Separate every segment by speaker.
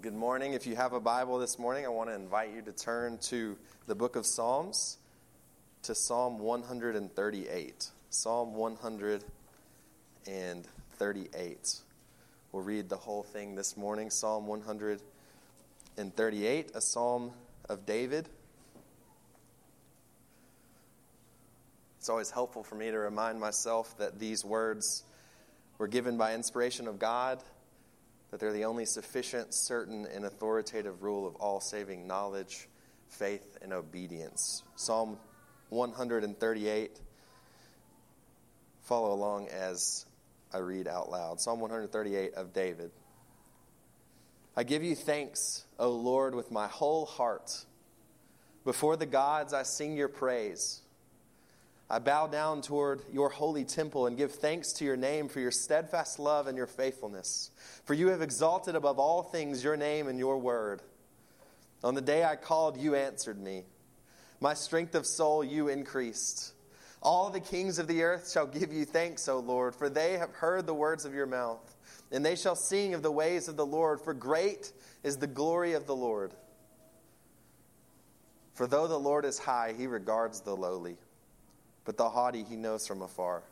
Speaker 1: good morning. If you have a Bible this morning, I want to invite you to turn to the book of Psalms, to Psalm 138. Psalm 138. We'll read the whole thing this morning. Psalm 138, a psalm of David. It's always helpful for me to remind myself that these words were given by inspiration of God that they're the only sufficient, certain, and authoritative rule of all saving knowledge, faith, and obedience. Psalm 138. Follow along as I read out loud. Psalm 138 of David. I give you thanks, O Lord, with my whole heart. Before the gods, I sing your praise. I bow down toward your holy temple and give thanks to your name for your steadfast love and your faithfulness. For you have exalted above all things your name and your word. On the day I called, you answered me. My strength of soul you increased. All the kings of the earth shall give you thanks, O Lord, for they have heard the words of your mouth. And they shall sing of the ways of the Lord, for great is the glory of the Lord. For though the Lord is high, he regards the lowly but the haughty he knows from afar.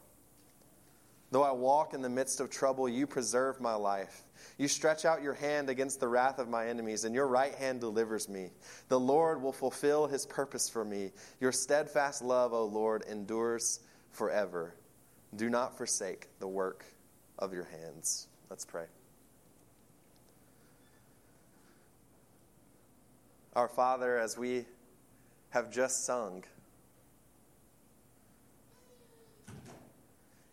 Speaker 1: Though I walk in the midst of trouble, you preserve my life. You stretch out your hand against the wrath of my enemies, and your right hand delivers me. The Lord will fulfill his purpose for me. Your steadfast love, O Lord, endures forever. Do not forsake the work of your hands. Let's pray. Our Father, as we have just sung,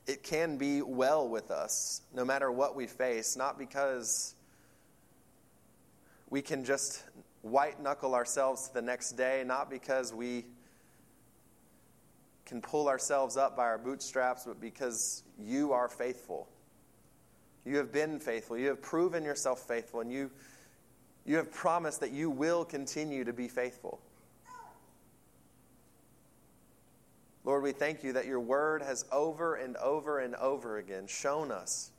Speaker 1: it can be well with us no matter what we face, not because we can just white knuckle ourselves to the next day, not because we can pull ourselves up by our bootstraps, but because you are faithful. You have been faithful. You have proven yourself faithful, and you, you have promised that you will continue to be faithful. Lord, we thank you that your word has over and over and over again shown us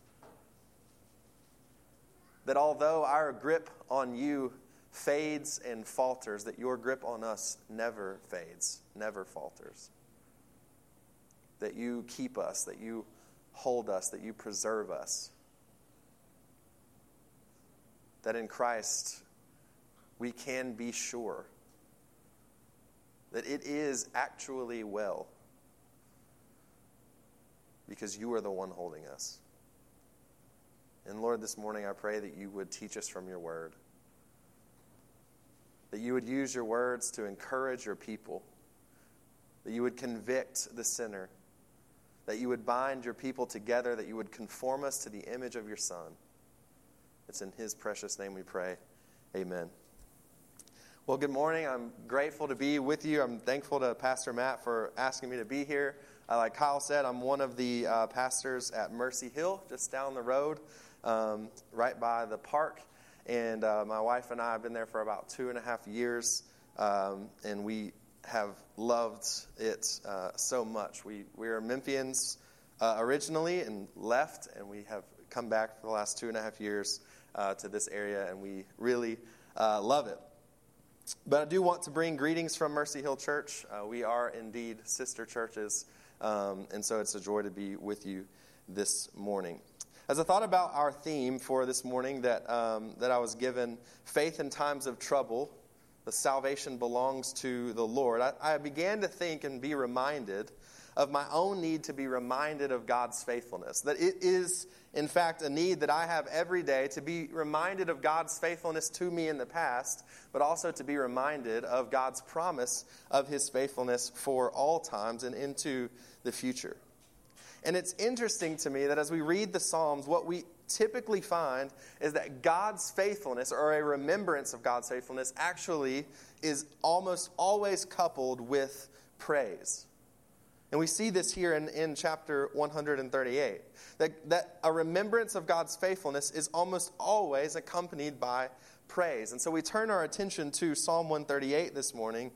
Speaker 1: that although our grip on you fades and falters, that your grip on us never fades, never falters. That you keep us, that you hold us, that you preserve us. That in Christ we can be sure that it is actually well because you are the one holding us. And Lord, this morning I pray that you would teach us from your word, that you would use your words to encourage your people, that you would convict the sinner, that you would bind your people together, that you would conform us to the image of your Son. It's in his precious name we pray. Amen. Well, good morning. I'm grateful to be with you. I'm thankful to Pastor Matt for asking me to be here. Uh, like Kyle said, I'm one of the uh, pastors at Mercy Hill, just down the road, um, right by the park. And uh, my wife and I have been there for about two and a half years, um, and we have loved it uh, so much. We, we are Memphians uh, originally and left, and we have come back for the last two and a half years uh, to this area, and we really love it. But I do want to bring greetings from Mercy Hill Church. we are indeed sister churches. Um, and so it's a joy to be with you this morning. As I thought about our theme for this morning, that, um, that I was given faith in times of trouble, the salvation belongs to the Lord, I, I began to think and be reminded of my own need to be reminded of God's faithfulness. That it is, in fact, a need that I have every day to be reminded of God's faithfulness to me in the past, but also to be reminded of God's promise of his faithfulness for all times and into the future. And it's interesting to me that as we read the Psalms, what we typically find is that God's faithfulness, or a remembrance of God's faithfulness, actually is almost always coupled with praise. And we see this here in, in chapter 138 that, that a remembrance of God's faithfulness is almost always accompanied by praise. And so we turn our attention to Psalm 138 this morning.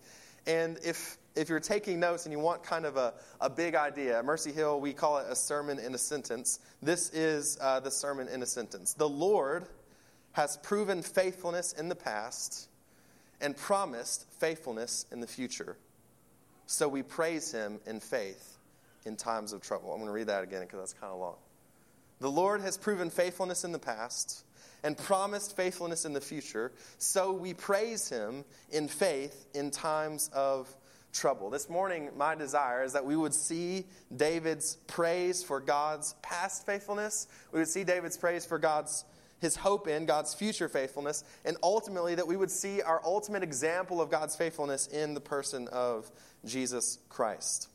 Speaker 1: And if, if you're taking notes and you want kind of a, a big idea, at Mercy Hill, we call it a sermon in a sentence. This is uh, the sermon in a sentence. The Lord has proven faithfulness in the past and promised faithfulness in the future. So we praise him in faith in times of trouble. I'm going to read that again because that's kind of long. The Lord has proven faithfulness in the past and promised faithfulness in the future. So we praise him in faith in times of trouble. This morning, my desire is that we would see David's praise for God's past faithfulness. We would see David's praise for God's his hope in God's future faithfulness, and ultimately that we would see our ultimate example of God's faithfulness in the person of Jesus Christ.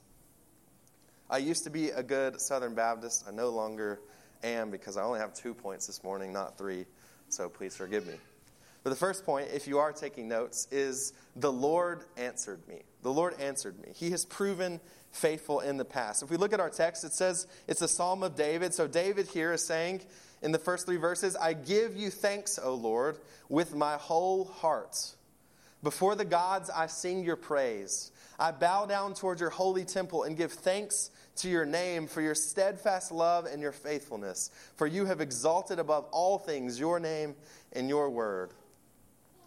Speaker 1: I used to be a good Southern Baptist. I no longer am because I only have two points this morning, not three, so please forgive me. But the first point, if you are taking notes, is the Lord answered me. The Lord answered me. He has proven faithful in the past. If we look at our text, it says it's a psalm of David. So David here is saying in the first three verses, I give you thanks, O Lord, with my whole heart. Before the gods, I sing your praise. I bow down toward your holy temple and give thanks to your name for your steadfast love and your faithfulness. For you have exalted above all things your name and your word.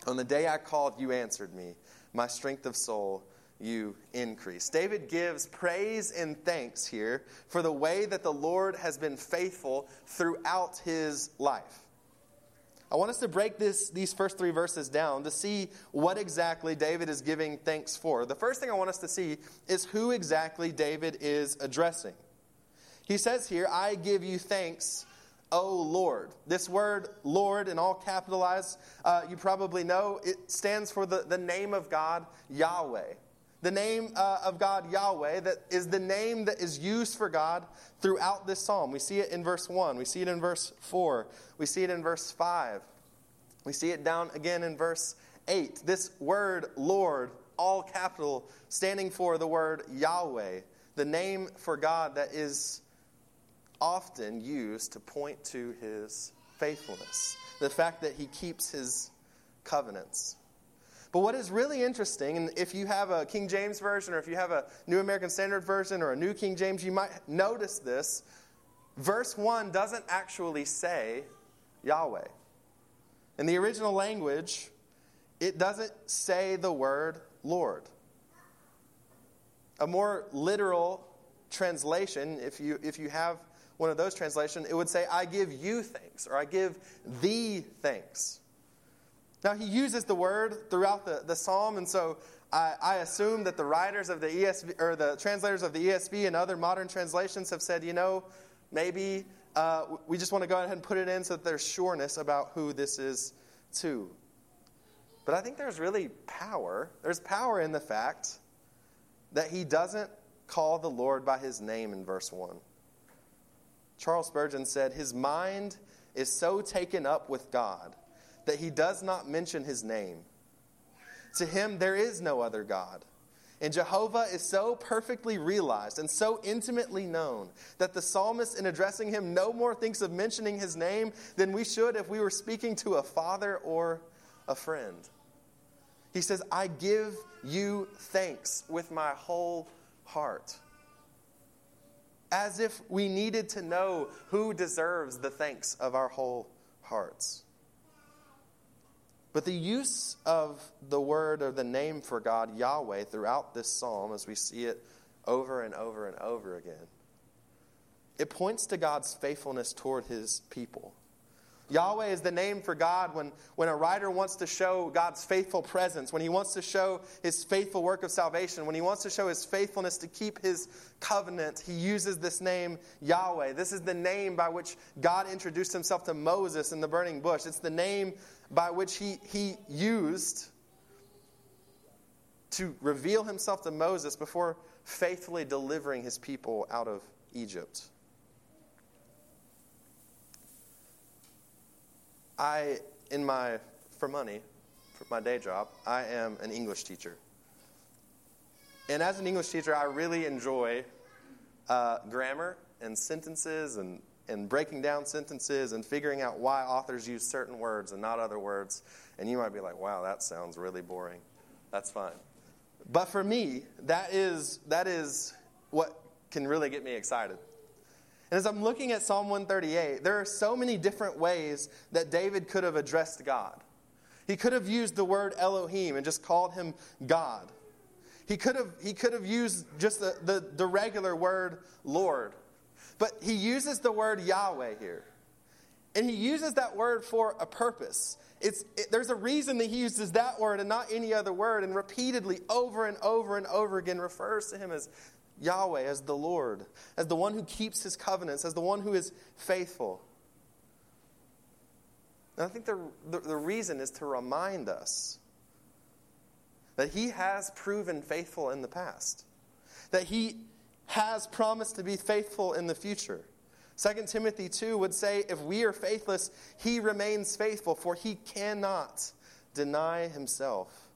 Speaker 1: On the day I called, you answered me. My strength of soul, you increase. David gives praise and thanks here for the way that the Lord has been faithful throughout his life. I want us to break this, these first three verses down to see what exactly David is giving thanks for. The first thing I want us to see is who exactly David is addressing. He says here, I give you thanks O Lord. This word, Lord, in all capitalized, uh, you probably know it stands for the, the name of God, Yahweh. The name uh, of God, Yahweh, that is the name that is used for God throughout this psalm. We see it in verse 1, we see it in verse 4, we see it in verse 5, we see it down again in verse 8. This word, Lord, all capital, standing for the word Yahweh, the name for God that is often used to point to his faithfulness, the fact that he keeps his covenants. But what is really interesting, and if you have a King James version or if you have a New American Standard version or a New King James, you might notice this. Verse 1 doesn't actually say Yahweh. In the original language, it doesn't say the word Lord. A more literal translation, if you, if you have one of those translations, it would say, I give you thanks, or I give thee thanks. Now, he uses the word throughout the, the psalm, and so I, I, assume that the writers of the ESV, or the translators of the ESV and other modern translations have said, you know, maybe uh, we just want to go ahead and put it in so that there's sureness about who this is to. But I think there's really power. There's power in the fact that he doesn't call the Lord by his name in verse 1. Charles Spurgeon said, His mind is so taken up with God that he does not mention his name. To him, there is no other God. And Jehovah is so perfectly realized and so intimately known that the psalmist, in addressing him, no more thinks of mentioning his name than we should if we were speaking to a father or a friend. He says, I give you thanks with my whole heart as if we needed to know who deserves the thanks of our whole hearts. But the use of the word or the name for God, Yahweh, throughout this psalm, as we see it over and over and over again, it points to God's faithfulness toward his people. Yahweh is the name for God when, when a writer wants to show God's faithful presence, when he wants to show his faithful work of salvation, when he wants to show his faithfulness to keep his covenant, he uses this name Yahweh. This is the name by which God introduced himself to Moses in the burning bush. It's the name by which he, he used to reveal himself to Moses before faithfully delivering his people out of Egypt. I, in my, for money, for my day job, I am an English teacher. And as an English teacher, I really enjoy uh, grammar and sentences and, and breaking down sentences and figuring out why authors use certain words and not other words. And you might be like, wow, that sounds really boring. That's fine. But for me, that is, that is what can really get me excited. And as I'm looking at Psalm 138, there are so many different ways that David could have addressed God. He could have used the word Elohim and just called him God. He could have, he could have used just the, the, the regular word Lord. But he uses the word Yahweh here. And he uses that word for a purpose. It's, it, there's a reason that he uses that word and not any other word, and repeatedly, over and over and over again, refers to him as Yahweh, as the Lord, as the one who keeps his covenants, as the one who is faithful. And I think the, the, the reason is to remind us that he has proven faithful in the past, that he has promised to be faithful in the future. 2 Timothy 2 would say, If we are faithless, he remains faithful, for he cannot deny himself.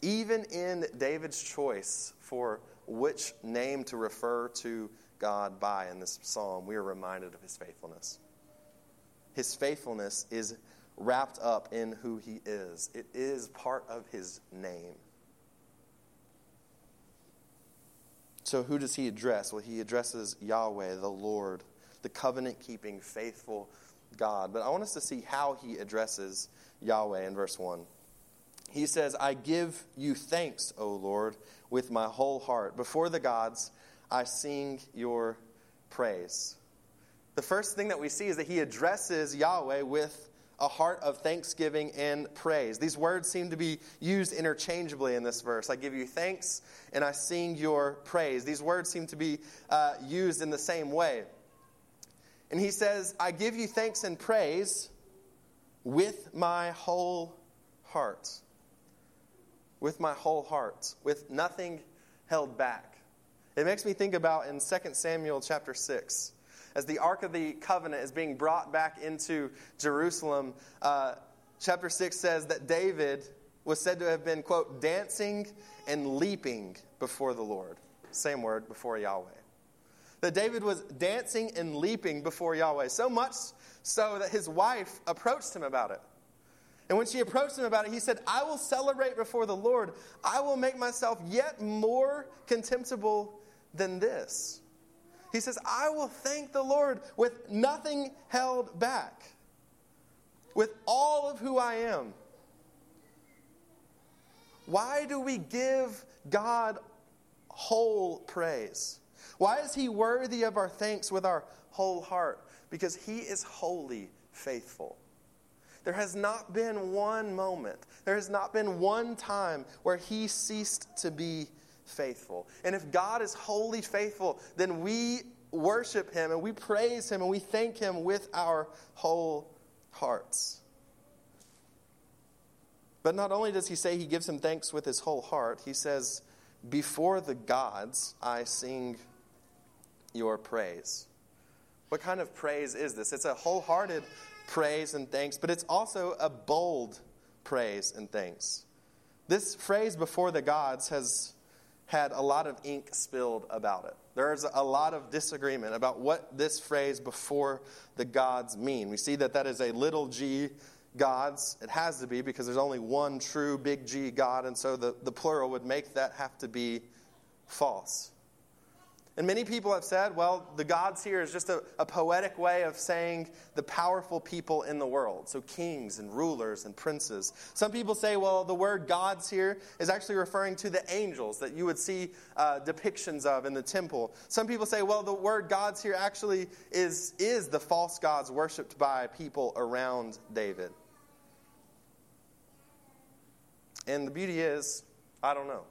Speaker 1: Even in David's choice for which name to refer to God by in this psalm, we are reminded of his faithfulness. His faithfulness is wrapped up in who he is, it is part of his name. So, who does he address? Well, he addresses Yahweh, the Lord, the covenant keeping, faithful God. But I want us to see how he addresses Yahweh in verse 1. He says, I give you thanks, O Lord, with my whole heart. Before the gods, I sing your praise the first thing that we see is that he addresses Yahweh with a heart of thanksgiving and praise. These words seem to be used interchangeably in this verse. I give you thanks and I sing your praise. These words seem to be uh, used in the same way. And he says, I give you thanks and praise with my whole heart. With my whole heart, with nothing held back. It makes me think about in 2 Samuel chapter 6 as the Ark of the Covenant is being brought back into Jerusalem, uh, chapter 6 says that David was said to have been, quote, dancing and leaping before the Lord. Same word, before Yahweh. That David was dancing and leaping before Yahweh, so much so that his wife approached him about it. And when she approached him about it, he said, I will celebrate before the Lord. I will make myself yet more contemptible than this. He says, I will thank the Lord with nothing held back, with all of who I am. Why do we give God whole praise? Why is He worthy of our thanks with our whole heart? Because He is wholly faithful. There has not been one moment, there has not been one time where He ceased to be faithful. And if God is wholly faithful, then we worship Him and we praise Him and we thank Him with our whole hearts. But not only does He say He gives Him thanks with His whole heart, He says, Before the gods I sing your praise. What kind of praise is this? It's a wholehearted praise and thanks, but it's also a bold praise and thanks. This phrase, before the gods, has had a lot of ink spilled about it. There's a lot of disagreement about what this phrase before the gods mean. We see that that is a little g gods. It has to be because there's only one true big G God, and so the, the plural would make that have to be false. And many people have said, well, the gods here is just a, a, poetic way of saying the powerful people in the world. So kings and rulers and princes. Some people say, well, the word gods here is actually referring to the angels that you would see uh, depictions of in the temple. Some people say, well, the word gods here actually is, is the false gods worshipped by people around David. And the beauty is, I don't know.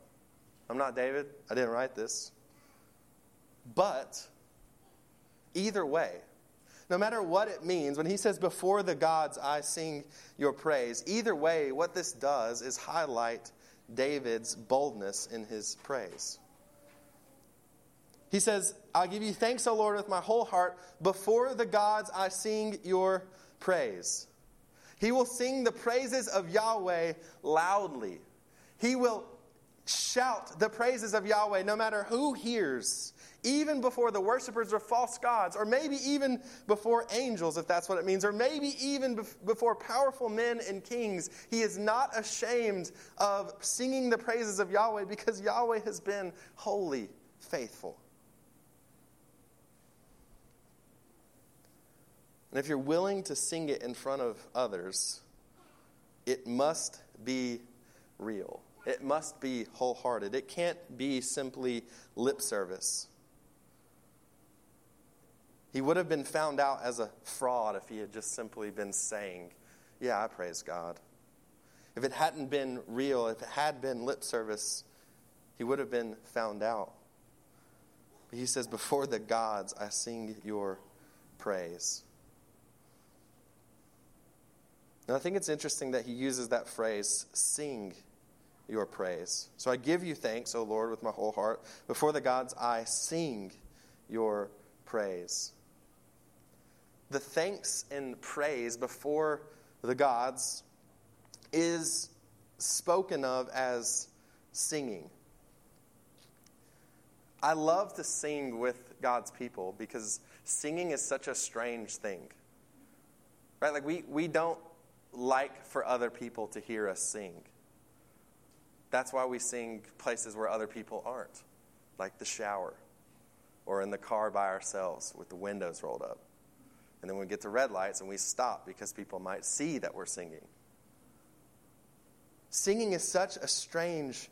Speaker 1: I'm not David. I didn't write this. But either way, no matter what it means, when he says, Before the gods I sing your praise, either way, what this does is highlight David's boldness in his praise. He says, I'll give you thanks, O Lord, with my whole heart. Before the gods I sing your praise. He will sing the praises of Yahweh loudly. He will shout the praises of Yahweh no matter who hears even before the worshippers of false gods, or maybe even before angels, if that's what it means, or maybe even before powerful men and kings. He is not ashamed of singing the praises of Yahweh because Yahweh has been wholly faithful. And if you're willing to sing it in front of others, it must be real. It must be wholehearted. It can't be simply lip service. He would have been found out as a fraud if he had just simply been saying, Yeah, I praise God. If it hadn't been real, if it had been lip service, he would have been found out. But he says, Before the gods, I sing your praise. And I think it's interesting that he uses that phrase, sing your praise. So I give you thanks, O Lord, with my whole heart. Before the gods, I sing your praise. The thanks and praise before the gods is spoken of as singing. I love to sing with God's people because singing is such a strange thing. Right? Like, we, we don't like for other people to hear us sing. That's why we sing places where other people aren't, like the shower or in the car by ourselves with the windows rolled up. And then we get to red lights and we stop because people might see that we're singing. Singing is such a strange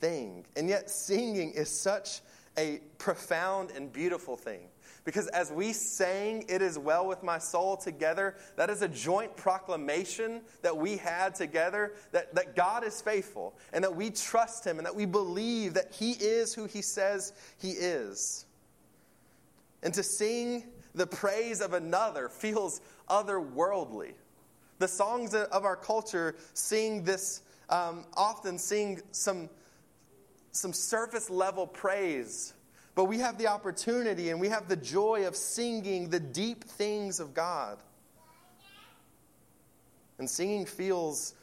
Speaker 1: thing, and yet singing is such a profound and beautiful thing. Because as we sang, It is well with my soul together, that is a joint proclamation that we had together that, that God is faithful and that we trust Him and that we believe that He is who He says He is. And to sing the praise of another feels otherworldly. The songs of our culture sing this, um, often sing some, some surface level praise but we have the opportunity and we have the joy of singing the deep things of God. And singing feels,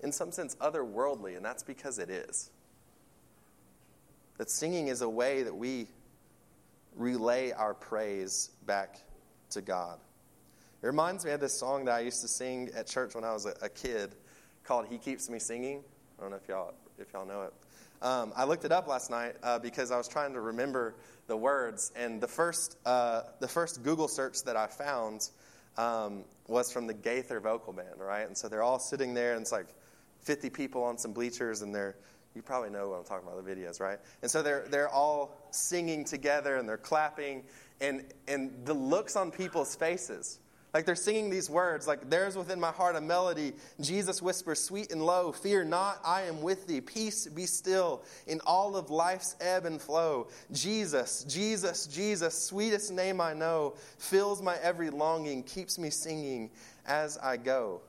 Speaker 1: in some sense, otherworldly, and that's because it is. That singing is a way that we relay our praise back to God. It reminds me of this song that I used to sing at church when I was a, kid called He Keeps Me Singing. I don't know if y'all, if y'all know it. Um, I looked it up last night uh, because I was trying to remember the words, and the first, uh, the first Google search that I found um, was from the Gaither Vocal Band, right? And so they're all sitting there, and it's like 50 people on some bleachers, and they're you probably know what I'm talking about the videos, right? And so they're they're all singing together and they're clapping, and and the looks on people's faces like they're singing these words, like, There's within my heart a melody. Jesus whispers, sweet and low, Fear not, I am with thee. Peace be still in all of life's ebb and flow. Jesus, Jesus, Jesus, sweetest name I know, fills my every longing, keeps me singing as I go.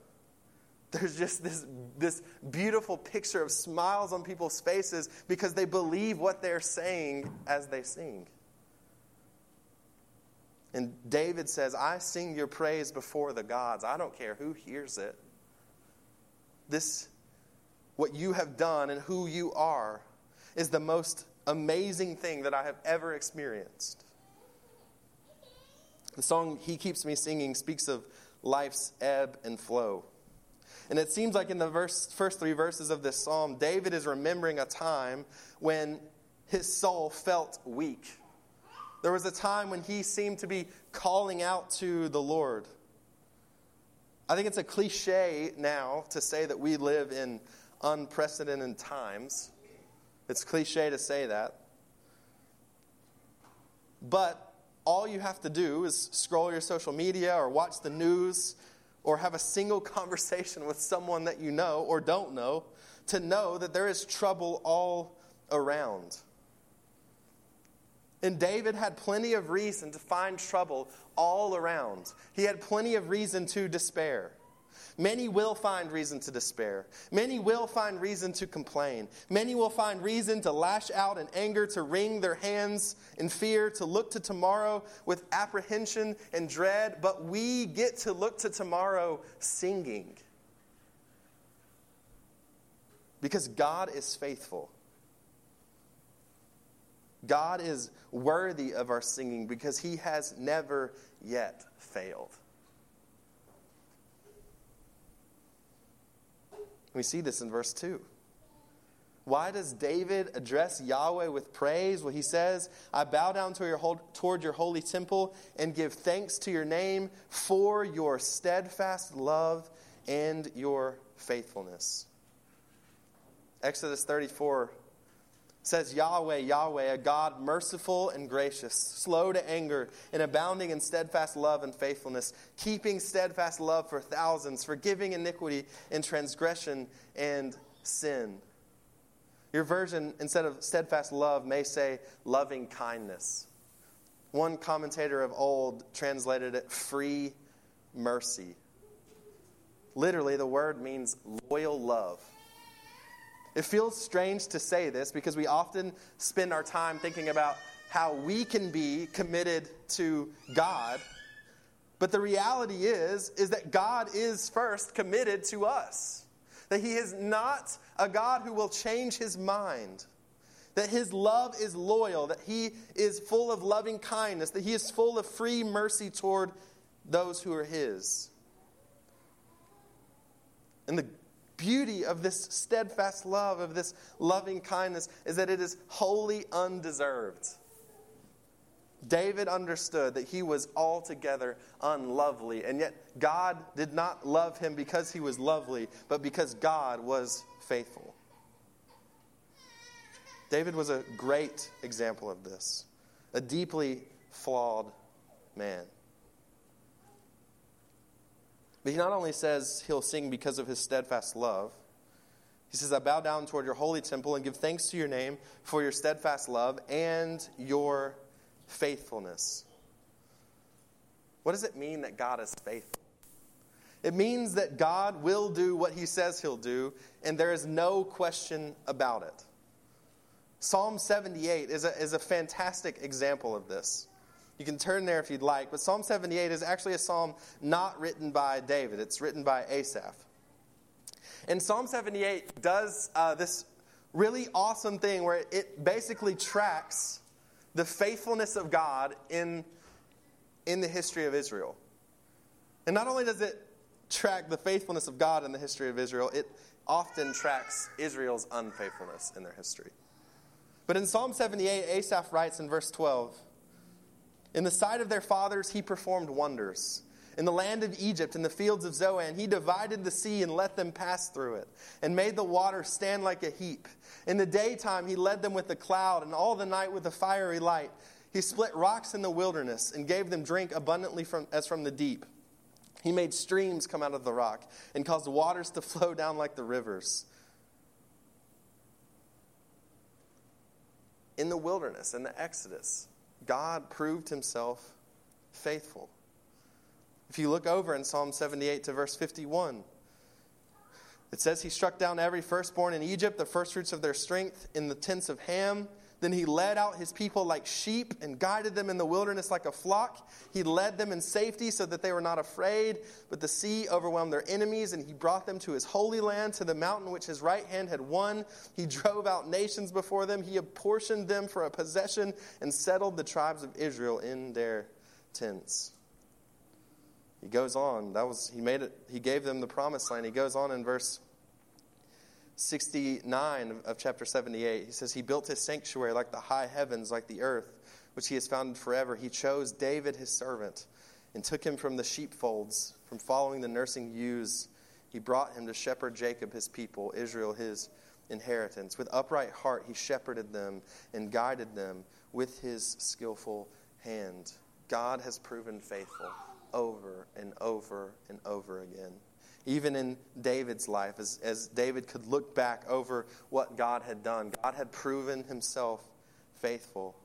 Speaker 1: There's just this, this beautiful picture of smiles on people's faces because they believe what they're saying as they sing. And David says, I sing your praise before the gods. I don't care who hears it. This, what you have done and who you are, is the most amazing thing that I have ever experienced. The song He Keeps Me Singing speaks of life's ebb and flow. And it seems like in the verse, first three verses of this psalm, David is remembering a time when his soul felt weak there was a time when he seemed to be calling out to the Lord. I think it's a cliche now to say that we live in unprecedented times. It's cliche to say that. But all you have to do is scroll your social media or watch the news or have a single conversation with someone that you know or don't know to know that there is trouble all around. And David had plenty of reason to find trouble all around. He had plenty of reason to despair. Many will find reason to despair. Many will find reason to complain. Many will find reason to lash out in anger, to wring their hands in fear, to look to tomorrow with apprehension and dread. But we get to look to tomorrow singing. Because God is faithful. God is worthy of our singing because he has never yet failed. We see this in verse 2. Why does David address Yahweh with praise? Well, he says, I bow down to your, toward your holy temple and give thanks to your name for your steadfast love and your faithfulness. Exodus 34 says, Yahweh, Yahweh, a God merciful and gracious, slow to anger, and abounding in steadfast love and faithfulness, keeping steadfast love for thousands, forgiving iniquity and transgression and sin. Your version, instead of steadfast love, may say loving kindness. One commentator of old translated it free mercy. Literally, the word means loyal love. It feels strange to say this because we often spend our time thinking about how we can be committed to God. But the reality is is that God is first committed to us. That he is not a God who will change his mind. That his love is loyal, that he is full of loving kindness, that he is full of free mercy toward those who are his. And the beauty of this steadfast love, of this loving kindness, is that it is wholly undeserved. David understood that he was altogether unlovely, and yet God did not love him because he was lovely, but because God was faithful. David was a great example of this, a deeply flawed man. But he not only says he'll sing because of his steadfast love, he says, I bow down toward your holy temple and give thanks to your name for your steadfast love and your faithfulness. What does it mean that God is faithful? It means that God will do what he says he'll do, and there is no question about it. Psalm 78 is a, is a fantastic example of this. You can turn there if you'd like, but Psalm 78 is actually a psalm not written by David, it's written by Asaph. And Psalm 78 does uh, this really awesome thing where it basically tracks the faithfulness of God in, in the history of Israel. And not only does it track the faithfulness of God in the history of Israel, it often tracks Israel's unfaithfulness in their history. But in Psalm 78, Asaph writes in verse 12 in the sight of their fathers, he performed wonders. In the land of Egypt, in the fields of Zoan, he divided the sea and let them pass through it, and made the water stand like a heap. In the daytime, he led them with a cloud, and all the night with a fiery light. He split rocks in the wilderness, and gave them drink abundantly from, as from the deep. He made streams come out of the rock, and caused waters to flow down like the rivers. In the wilderness, in the Exodus, God proved himself faithful. If you look over in Psalm 78 to verse 51, it says, He struck down every firstborn in Egypt, the firstfruits of their strength, in the tents of Ham. Then he led out his people like sheep and guided them in the wilderness like a flock. He led them in safety so that they were not afraid. But the sea overwhelmed their enemies, and he brought them to his holy land, to the mountain which his right hand had won. He drove out nations before them. He apportioned them for a possession and settled the tribes of Israel in their tents. He goes on. That was he made it. He gave them the promised land. He goes on in verse 69 of chapter 78. He says, He built his sanctuary like the high heavens, like the earth, which he has founded forever. He chose David, his servant, and took him from the sheepfolds, from following the nursing ewes. He brought him to shepherd Jacob, his people, Israel, his inheritance. With upright heart, he shepherded them and guided them with his skillful hand. God has proven faithful over and over and over again even in David's life, as, as David could look back over what God had done, God had proven himself faithful.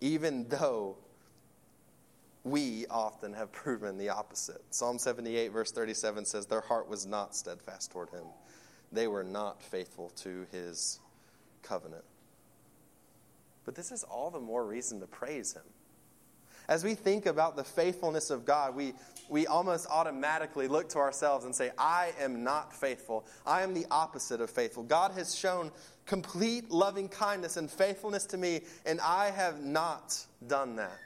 Speaker 1: Even though we often have proven the opposite. Psalm 78, verse 37 says, Their heart was not steadfast toward him, they were not faithful to his covenant. But this is all the more reason to praise him. As we think about the faithfulness of God, we, we almost automatically look to ourselves and say, I am not faithful. I am the opposite of faithful. God has shown complete loving kindness and faithfulness to me, and I have not done that.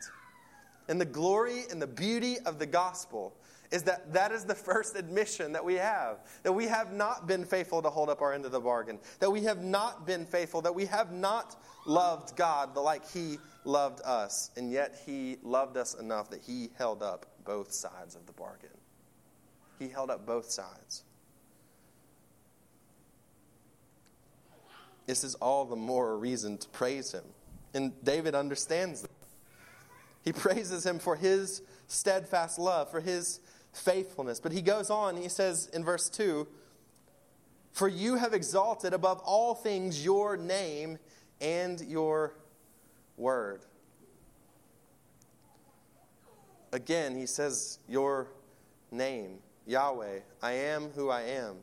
Speaker 1: And the glory and the beauty of the gospel is that that is the first admission that we have. That we have not been faithful to hold up our end of the bargain. That we have not been faithful. That we have not loved God the like He loved us. And yet He loved us enough that He held up both sides of the bargain. He held up both sides. This is all the more reason to praise Him. And David understands that. He praises Him for His steadfast love, for His faithfulness. But he goes on, he says in verse 2 For you have exalted above all things your name and your word. Again, he says, Your name, Yahweh, I am who I am.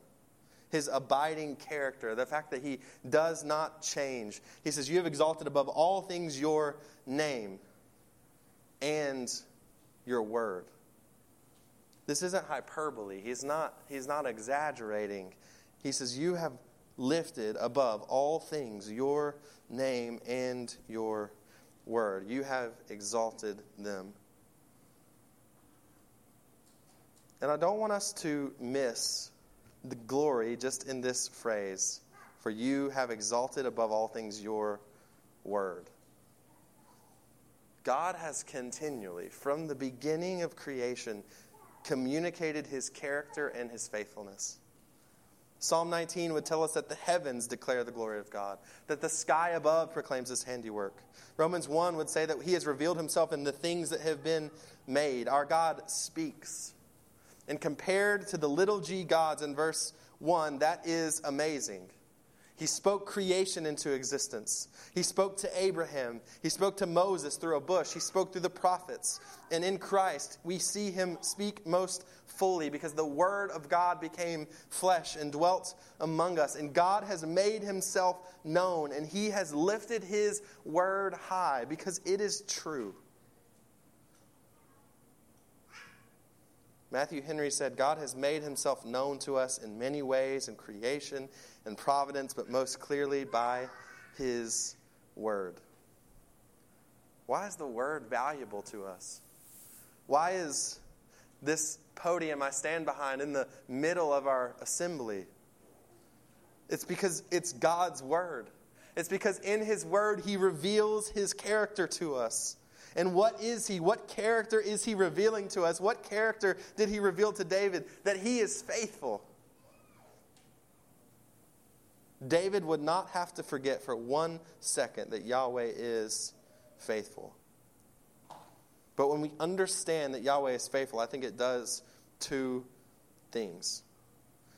Speaker 1: His abiding character, the fact that he does not change. He says, You have exalted above all things your name and your word. This isn't hyperbole. He's not, he's not exaggerating. He says, You have lifted above all things your name and your word. You have exalted them. And I don't want us to miss the glory just in this phrase for you have exalted above all things your word. God has continually, from the beginning of creation, communicated his character and his faithfulness. Psalm 19 would tell us that the heavens declare the glory of God, that the sky above proclaims his handiwork. Romans 1 would say that he has revealed himself in the things that have been made. Our God speaks. And compared to the little g gods in verse 1, that is amazing. He spoke creation into existence. He spoke to Abraham. He spoke to Moses through a bush. He spoke through the prophets. And in Christ, we see him speak most fully because the Word of God became flesh and dwelt among us. And God has made himself known, and he has lifted his Word high because it is true. Matthew Henry said, God has made himself known to us in many ways in creation and providence, but most clearly by his word. Why is the word valuable to us? Why is this podium I stand behind in the middle of our assembly? It's because it's God's word. It's because in his word he reveals his character to us. And what is he? What character is he revealing to us? What character did he reveal to David? That he is faithful. David would not have to forget for one second that Yahweh is faithful. But when we understand that Yahweh is faithful, I think it does two things.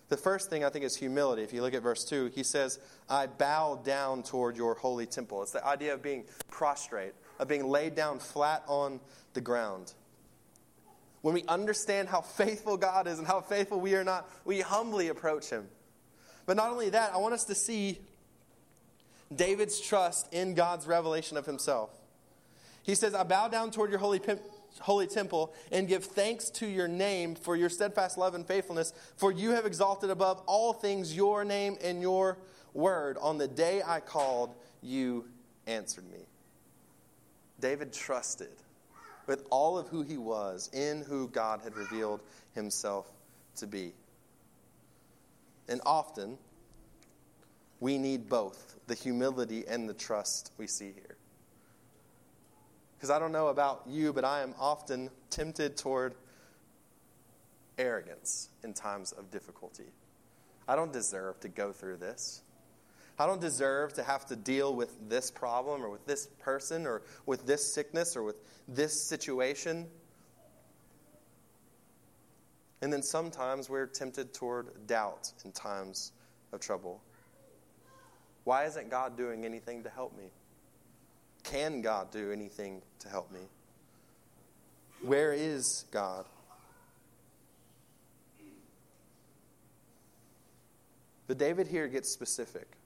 Speaker 1: The first thing I think is humility. If you look at verse 2, he says, I bow down toward your holy temple. It's the idea of being prostrate of being laid down flat on the ground. When we understand how faithful God is and how faithful we are not, we humbly approach Him. But not only that, I want us to see David's trust in God's revelation of Himself. He says, I bow down toward your holy, holy temple and give thanks to your name for your steadfast love and faithfulness, for you have exalted above all things your name and your word. On the day I called, you answered me. David trusted with all of who he was in who God had revealed himself to be. And often, we need both the humility and the trust we see here. Because I don't know about you, but I am often tempted toward arrogance in times of difficulty. I don't deserve to go through this. I don't deserve to have to deal with this problem or with this person or with this sickness or with this situation. And then sometimes we're tempted toward doubt in times of trouble. Why isn't God doing anything to help me? Can God do anything to help me? Where is God? But David here gets specific.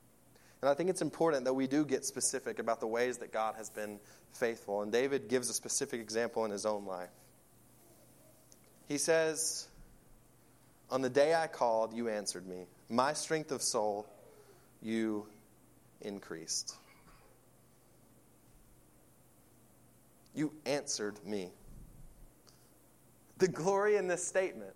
Speaker 1: And I think it's important that we do get specific about the ways that God has been faithful. And David gives a specific example in his own life. He says, On the day I called, you answered me. My strength of soul, you increased. You answered me. the glory in this statement.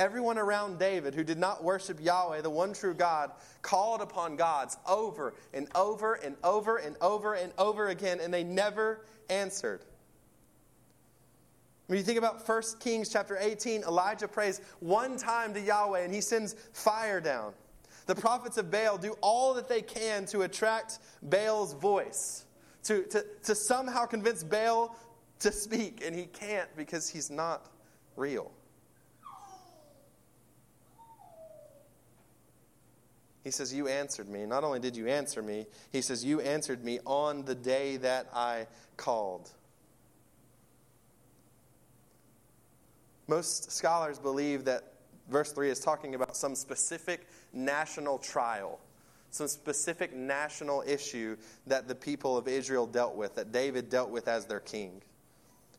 Speaker 1: Everyone around David who did not worship Yahweh, the one true God, called upon gods over and over and over and over and over again, and they never answered. When you think about 1 Kings chapter 18, Elijah prays one time to Yahweh and he sends fire down. The prophets of Baal do all that they can to attract Baal's voice, to, to, to somehow convince Baal to speak, and he can't because he's not real. He says, You answered me. Not only did you answer me, he says, You answered me on the day that I called. Most scholars believe that verse 3 is talking about some specific national trial, some specific national issue that the people of Israel dealt with, that David dealt with as their king.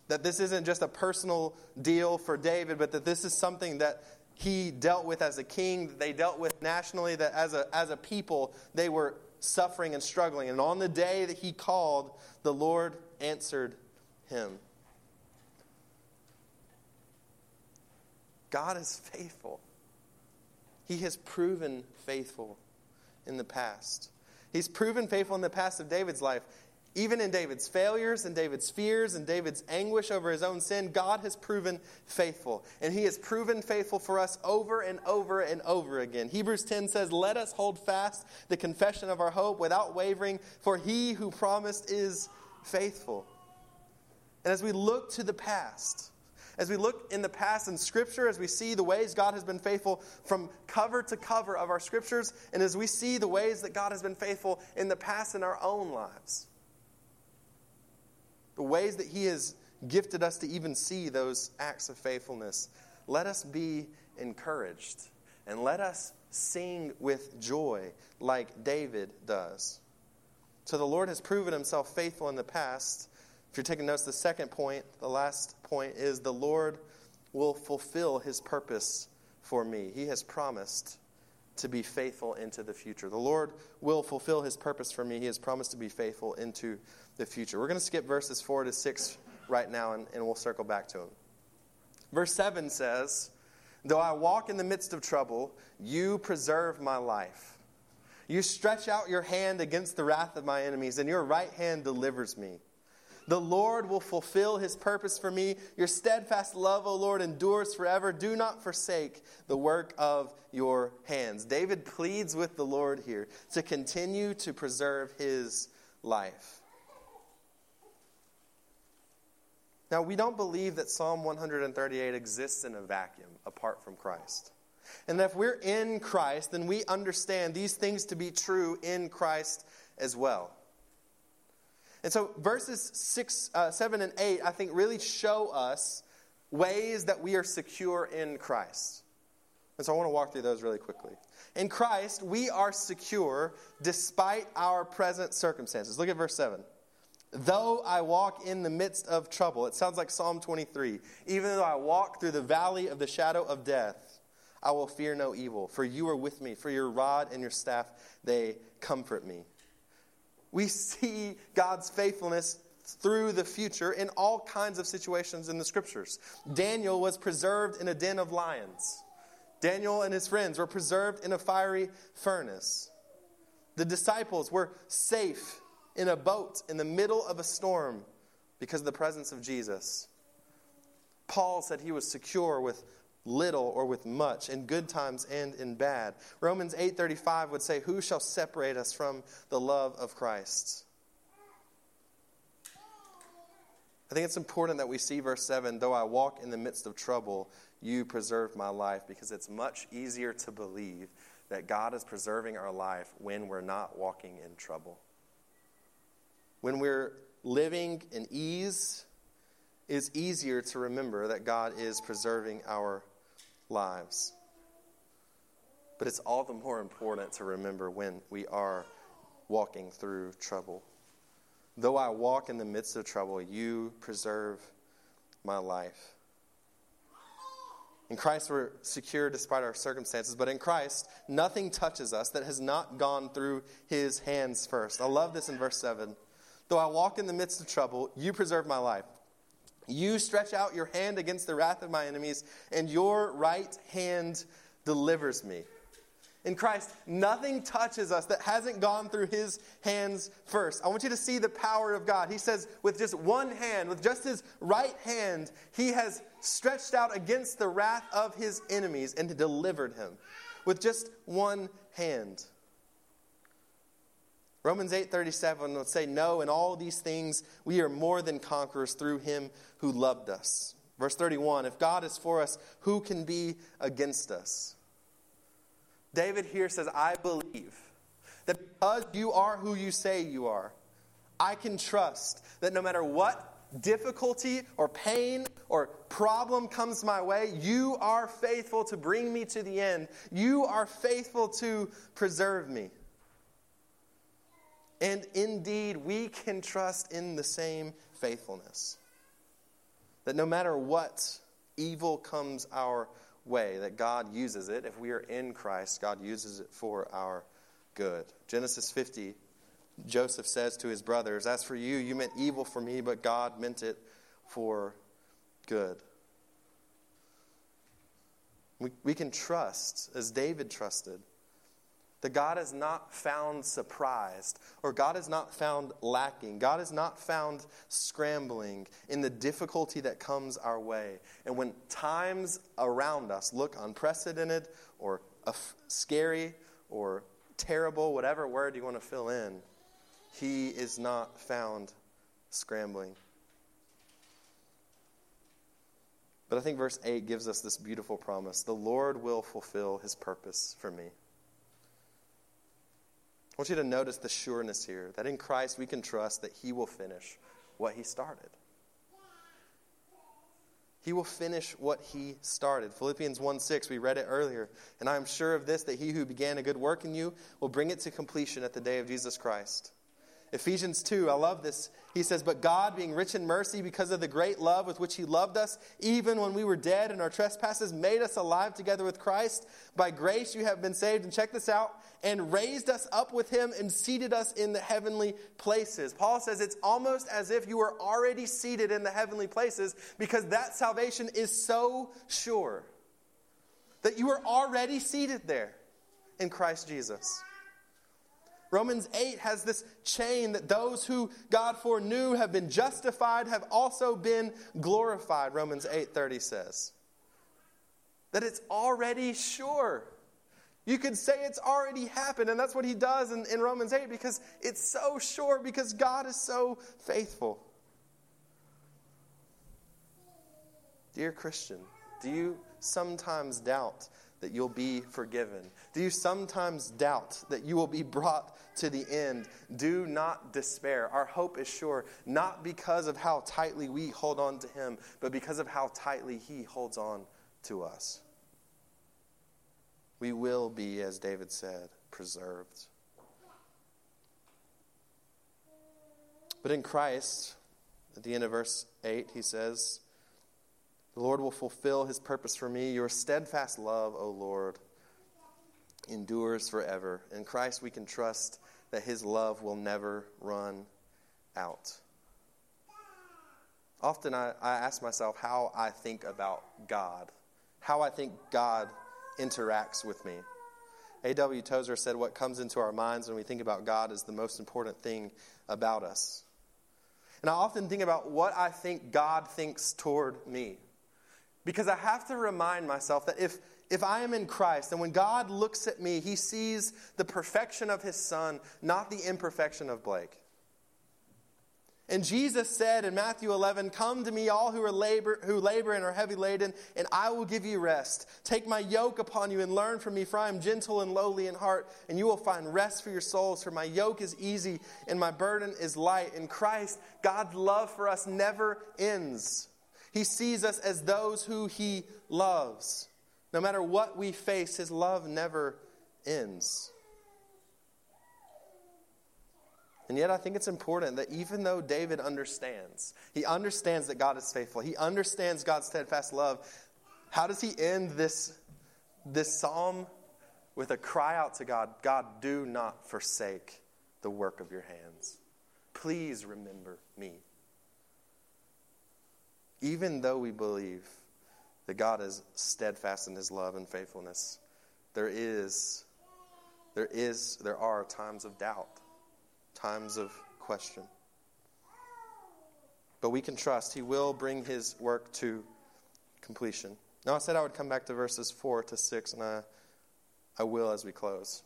Speaker 1: That this isn't just a personal deal for David, but that this is something that he dealt with as a king, that they dealt with nationally, that as a, as a people they were suffering and struggling. And on the day that he called, the Lord answered him. God is faithful. He has proven faithful in the past. He's proven faithful in the past of David's life. Even in David's failures and David's fears and David's anguish over his own sin, God has proven faithful. And he has proven faithful for us over and over and over again. Hebrews 10 says, Let us hold fast the confession of our hope without wavering, for he who promised is faithful. And as we look to the past, as we look in the past in Scripture, as we see the ways God has been faithful from cover to cover of our Scriptures, and as we see the ways that God has been faithful in the past in our own lives, the ways that He has gifted us to even see those acts of faithfulness, let us be encouraged and let us sing with joy like David does. So the Lord has proven Himself faithful in the past if you're taking notes, the second point, the last point, is the Lord will fulfill his purpose for me. He has promised to be faithful into the future. The Lord will fulfill his purpose for me. He has promised to be faithful into the future. We're going to skip verses 4 to 6 right now, and, and we'll circle back to them. Verse 7 says, Though I walk in the midst of trouble, you preserve my life. You stretch out your hand against the wrath of my enemies, and your right hand delivers me. The Lord will fulfill his purpose for me. Your steadfast love, O Lord, endures forever. Do not forsake the work of your hands. David pleads with the Lord here to continue to preserve his life. Now, we don't believe that Psalm 138 exists in a vacuum apart from Christ. And that if we're in Christ, then we understand these things to be true in Christ as well. And so verses six, uh, 7 and 8, I think, really show us ways that we are secure in Christ. And so I want to walk through those really quickly. In Christ, we are secure despite our present circumstances. Look at verse 7. Though I walk in the midst of trouble, it sounds like Psalm 23. Even though I walk through the valley of the shadow of death, I will fear no evil, for you are with me, for your rod and your staff, they comfort me. We see God's faithfulness through the future in all kinds of situations in the scriptures. Daniel was preserved in a den of lions. Daniel and his friends were preserved in a fiery furnace. The disciples were safe in a boat in the middle of a storm because of the presence of Jesus. Paul said he was secure with little or with much in good times and in bad. Romans 8.35 would say who shall separate us from the love of christ? I think it's important that we see verse 7 though i walk in the midst of trouble you preserve my life because it's much easier to believe that god is preserving our life when we're not walking in trouble when we're living in ease it's easier to remember that God is preserving our lives. But it's all the more important to remember when we are walking through trouble. Though I walk in the midst of trouble, you preserve my life. In Christ, we're secure despite our circumstances, but in Christ, nothing touches us that has not gone through his hands first. I love this in verse 7. Though I walk in the midst of trouble, you preserve my life. You stretch out your hand against the wrath of my enemies, and your right hand delivers me. In Christ, nothing touches us that hasn't gone through his hands first. I want you to see the power of God. He says, with just one hand, with just his right hand, he has stretched out against the wrath of his enemies and delivered him. With just one hand. Romans 8:37 would say, "No, in all these things we are more than conquerors through him who loved us." Verse 31, "If God is for us, who can be against us?" David here says, "I believe that because you are who you say you are, I can trust that no matter what difficulty or pain or problem comes my way, you are faithful to bring me to the end. You are faithful to preserve me." And indeed, we can trust in the same faithfulness. That no matter what evil comes our way, that God uses it. If we are in Christ, God uses it for our good. Genesis 50, Joseph says to his brothers, As for you, you meant evil for me, but God meant it for good. We, we can trust, as David trusted, that God is not found surprised or God is not found lacking. God is not found scrambling in the difficulty that comes our way. And when times around us look unprecedented or scary or terrible, whatever word you want to fill in, He is not found scrambling. But I think verse 8 gives us this beautiful promise the Lord will fulfill His purpose for me. Want you to notice the sureness here that in Christ we can trust that He will finish what He started. He will finish what He started. Philippians 1 6, we read it earlier. And I am sure of this, that He who began a good work in you will bring it to completion at the day of Jesus Christ. Ephesians 2, I love this. He says, But God, being rich in mercy, because of the great love with which He loved us, even when we were dead in our trespasses, made us alive together with Christ. By grace you have been saved. And check this out and raised us up with Him and seated us in the heavenly places. Paul says it's almost as if you were already seated in the heavenly places because that salvation is so sure that you are already seated there in Christ Jesus. Romans 8 has this chain that those who God foreknew have been justified have also been glorified, Romans 8:30 says. That it's already sure. You could say it's already happened, and that's what he does in, in Romans 8 because it's so sure, because God is so faithful. Dear Christian, do you sometimes doubt that you'll be forgiven? Do you sometimes doubt that you will be brought to the end? Do not despair. Our hope is sure, not because of how tightly we hold on to Him, but because of how tightly He holds on to us. We will be, as David said, preserved. But in Christ, at the end of verse 8, he says, the Lord will fulfill his purpose for me. Your steadfast love, O Lord, endures forever. In Christ, we can trust that his love will never run out. Often I, I ask myself how I think about God, how I think God interacts with me. A.W. Tozer said, What comes into our minds when we think about God is the most important thing about us. And I often think about what I think God thinks toward me. Because I have to remind myself that if, if I am in Christ, and when God looks at me, he sees the perfection of his son, not the imperfection of Blake. And Jesus said in Matthew 11, Come to me, all who, are labor, who labor and are heavy laden, and I will give you rest. Take my yoke upon you and learn from me, for I am gentle and lowly in heart, and you will find rest for your souls. For my yoke is easy and my burden is light. In Christ, God's love for us never ends. He sees us as those who he loves. No matter what we face, his love never ends. And yet, I think it's important that even though David understands, he understands that God is faithful, he understands God's steadfast love. How does he end this, this psalm? With a cry out to God God, do not forsake the work of your hands. Please remember me. Even though we believe that God is steadfast in his love and faithfulness, there is there is there are times of doubt, times of question. But we can trust he will bring his work to completion. Now I said I would come back to verses 4 to 6 and I I will as we close.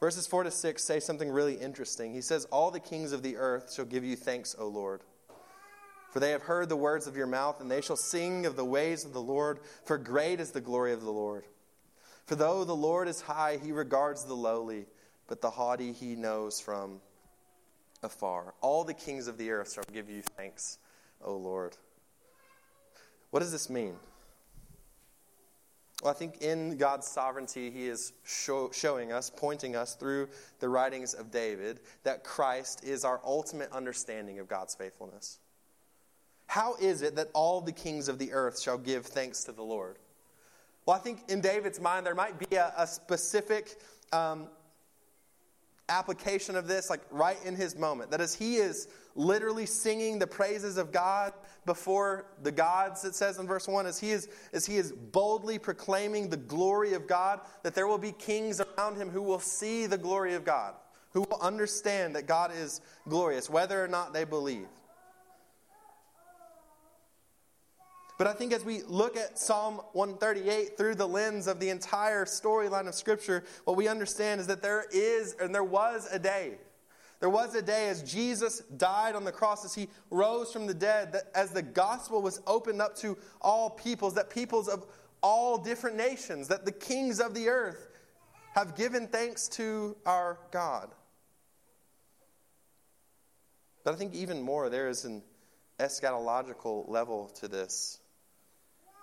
Speaker 1: Verses 4 to 6 say something really interesting. He says, All the kings of the earth shall give you thanks, O Lord. For they have heard the words of your mouth, and they shall sing of the ways of the Lord, for great is the glory of the Lord. For though the Lord is high, he regards the lowly, but the haughty he knows from afar. All the kings of the earth shall give you thanks, O Lord. What does this mean? Well, I think in God's sovereignty, He is show, showing us, pointing us through the writings of David, that Christ is our ultimate understanding of God's faithfulness. How is it that all the kings of the earth shall give thanks to the Lord? Well, I think in David's mind, there might be a, a specific um, application of this, like right in his moment. That is, he is literally singing the praises of God before the gods, it says in verse 1, as he is, as he is boldly proclaiming the glory of God, that there will be kings around him who will see the glory of God, who will understand that God is glorious, whether or not they believe. But I think as we look at Psalm 138 through the lens of the entire storyline of Scripture, what we understand is that there is and there was a day. There was a day as Jesus died on the cross, as he rose from the dead, that as the gospel was opened up to all peoples, that peoples of all different nations, that the kings of the earth have given thanks to our God. But I think even more, there is an eschatological level to this.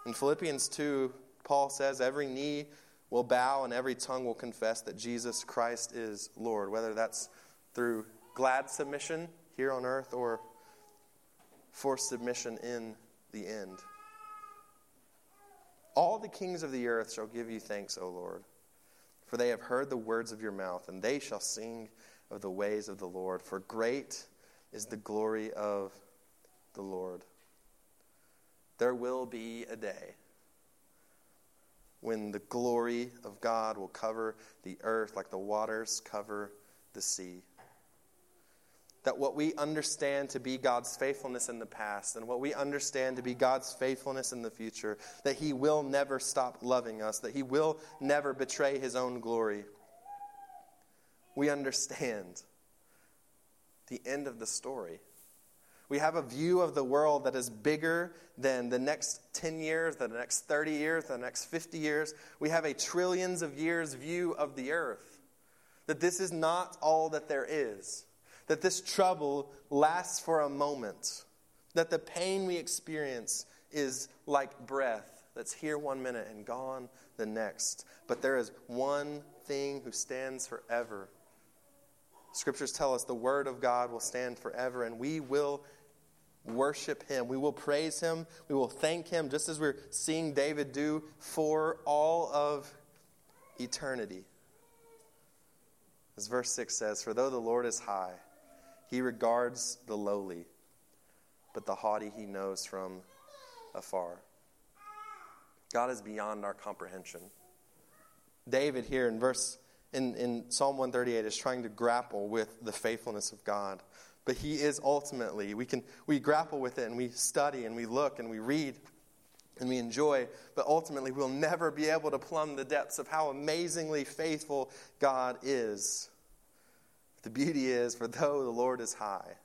Speaker 1: In Philippians 2, Paul says, Every knee will bow and every tongue will confess that Jesus Christ is Lord, whether that's through glad submission here on earth or forced submission in the end. All the kings of the earth shall give you thanks, O Lord, for they have heard the words of your mouth, and they shall sing of the ways of the Lord, for great is the glory of the Lord. There will be a day when the glory of God will cover the earth like the waters cover the sea. That what we understand to be God's faithfulness in the past and what we understand to be God's faithfulness in the future, that He will never stop loving us, that He will never betray His own glory. We understand the end of the story. We have a view of the world that is bigger than the next 10 years, the next 30 years, the next 50 years. We have a trillions of years view of the earth. That this is not all that there is. That this trouble lasts for a moment. That the pain we experience is like breath that's here one minute and gone the next. But there is one thing who stands forever Scriptures tell us the Word of God will stand forever, and we will worship Him. We will praise Him. We will thank Him, just as we're seeing David do for all of eternity. As verse 6 says, For though the Lord is high, He regards the lowly, but the haughty He knows from afar. God is beyond our comprehension. David, here in verse in, in Psalm 138 is trying to grapple with the faithfulness of God. But he is ultimately, we can we grapple with it and we study and we look and we read and we enjoy, but ultimately we'll never be able to plumb the depths of how amazingly faithful God is. The beauty is, for though the Lord is high,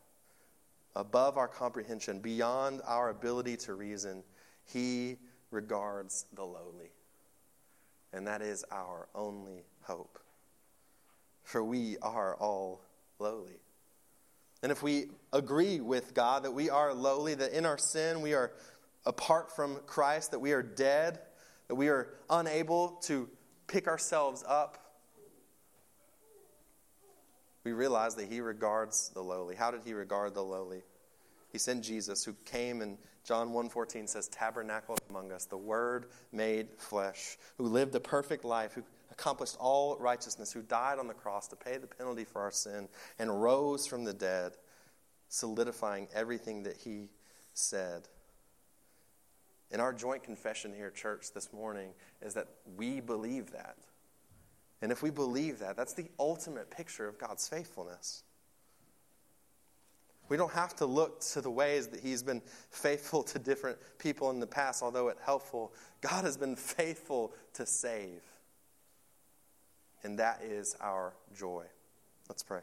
Speaker 1: above our comprehension, beyond our ability to reason, he regards the lowly. And that is our only hope for we are all lowly. And if we agree with God that we are lowly, that in our sin we are apart from Christ, that we are dead, that we are unable to pick ourselves up, we realize that He regards the lowly. How did He regard the lowly? He sent Jesus, who came and John 1.14 says, tabernacled among us, the Word made flesh, who lived a perfect life, who accomplished all righteousness, who died on the cross to pay the penalty for our sin and rose from the dead, solidifying everything that he said. And our joint confession here, at church, this morning is that we believe that. And if we believe that, that's the ultimate picture of God's faithfulness. We don't have to look to the ways that He's been faithful to different people in the past, although it's helpful. God has been faithful to save. And that is our joy. Let's pray.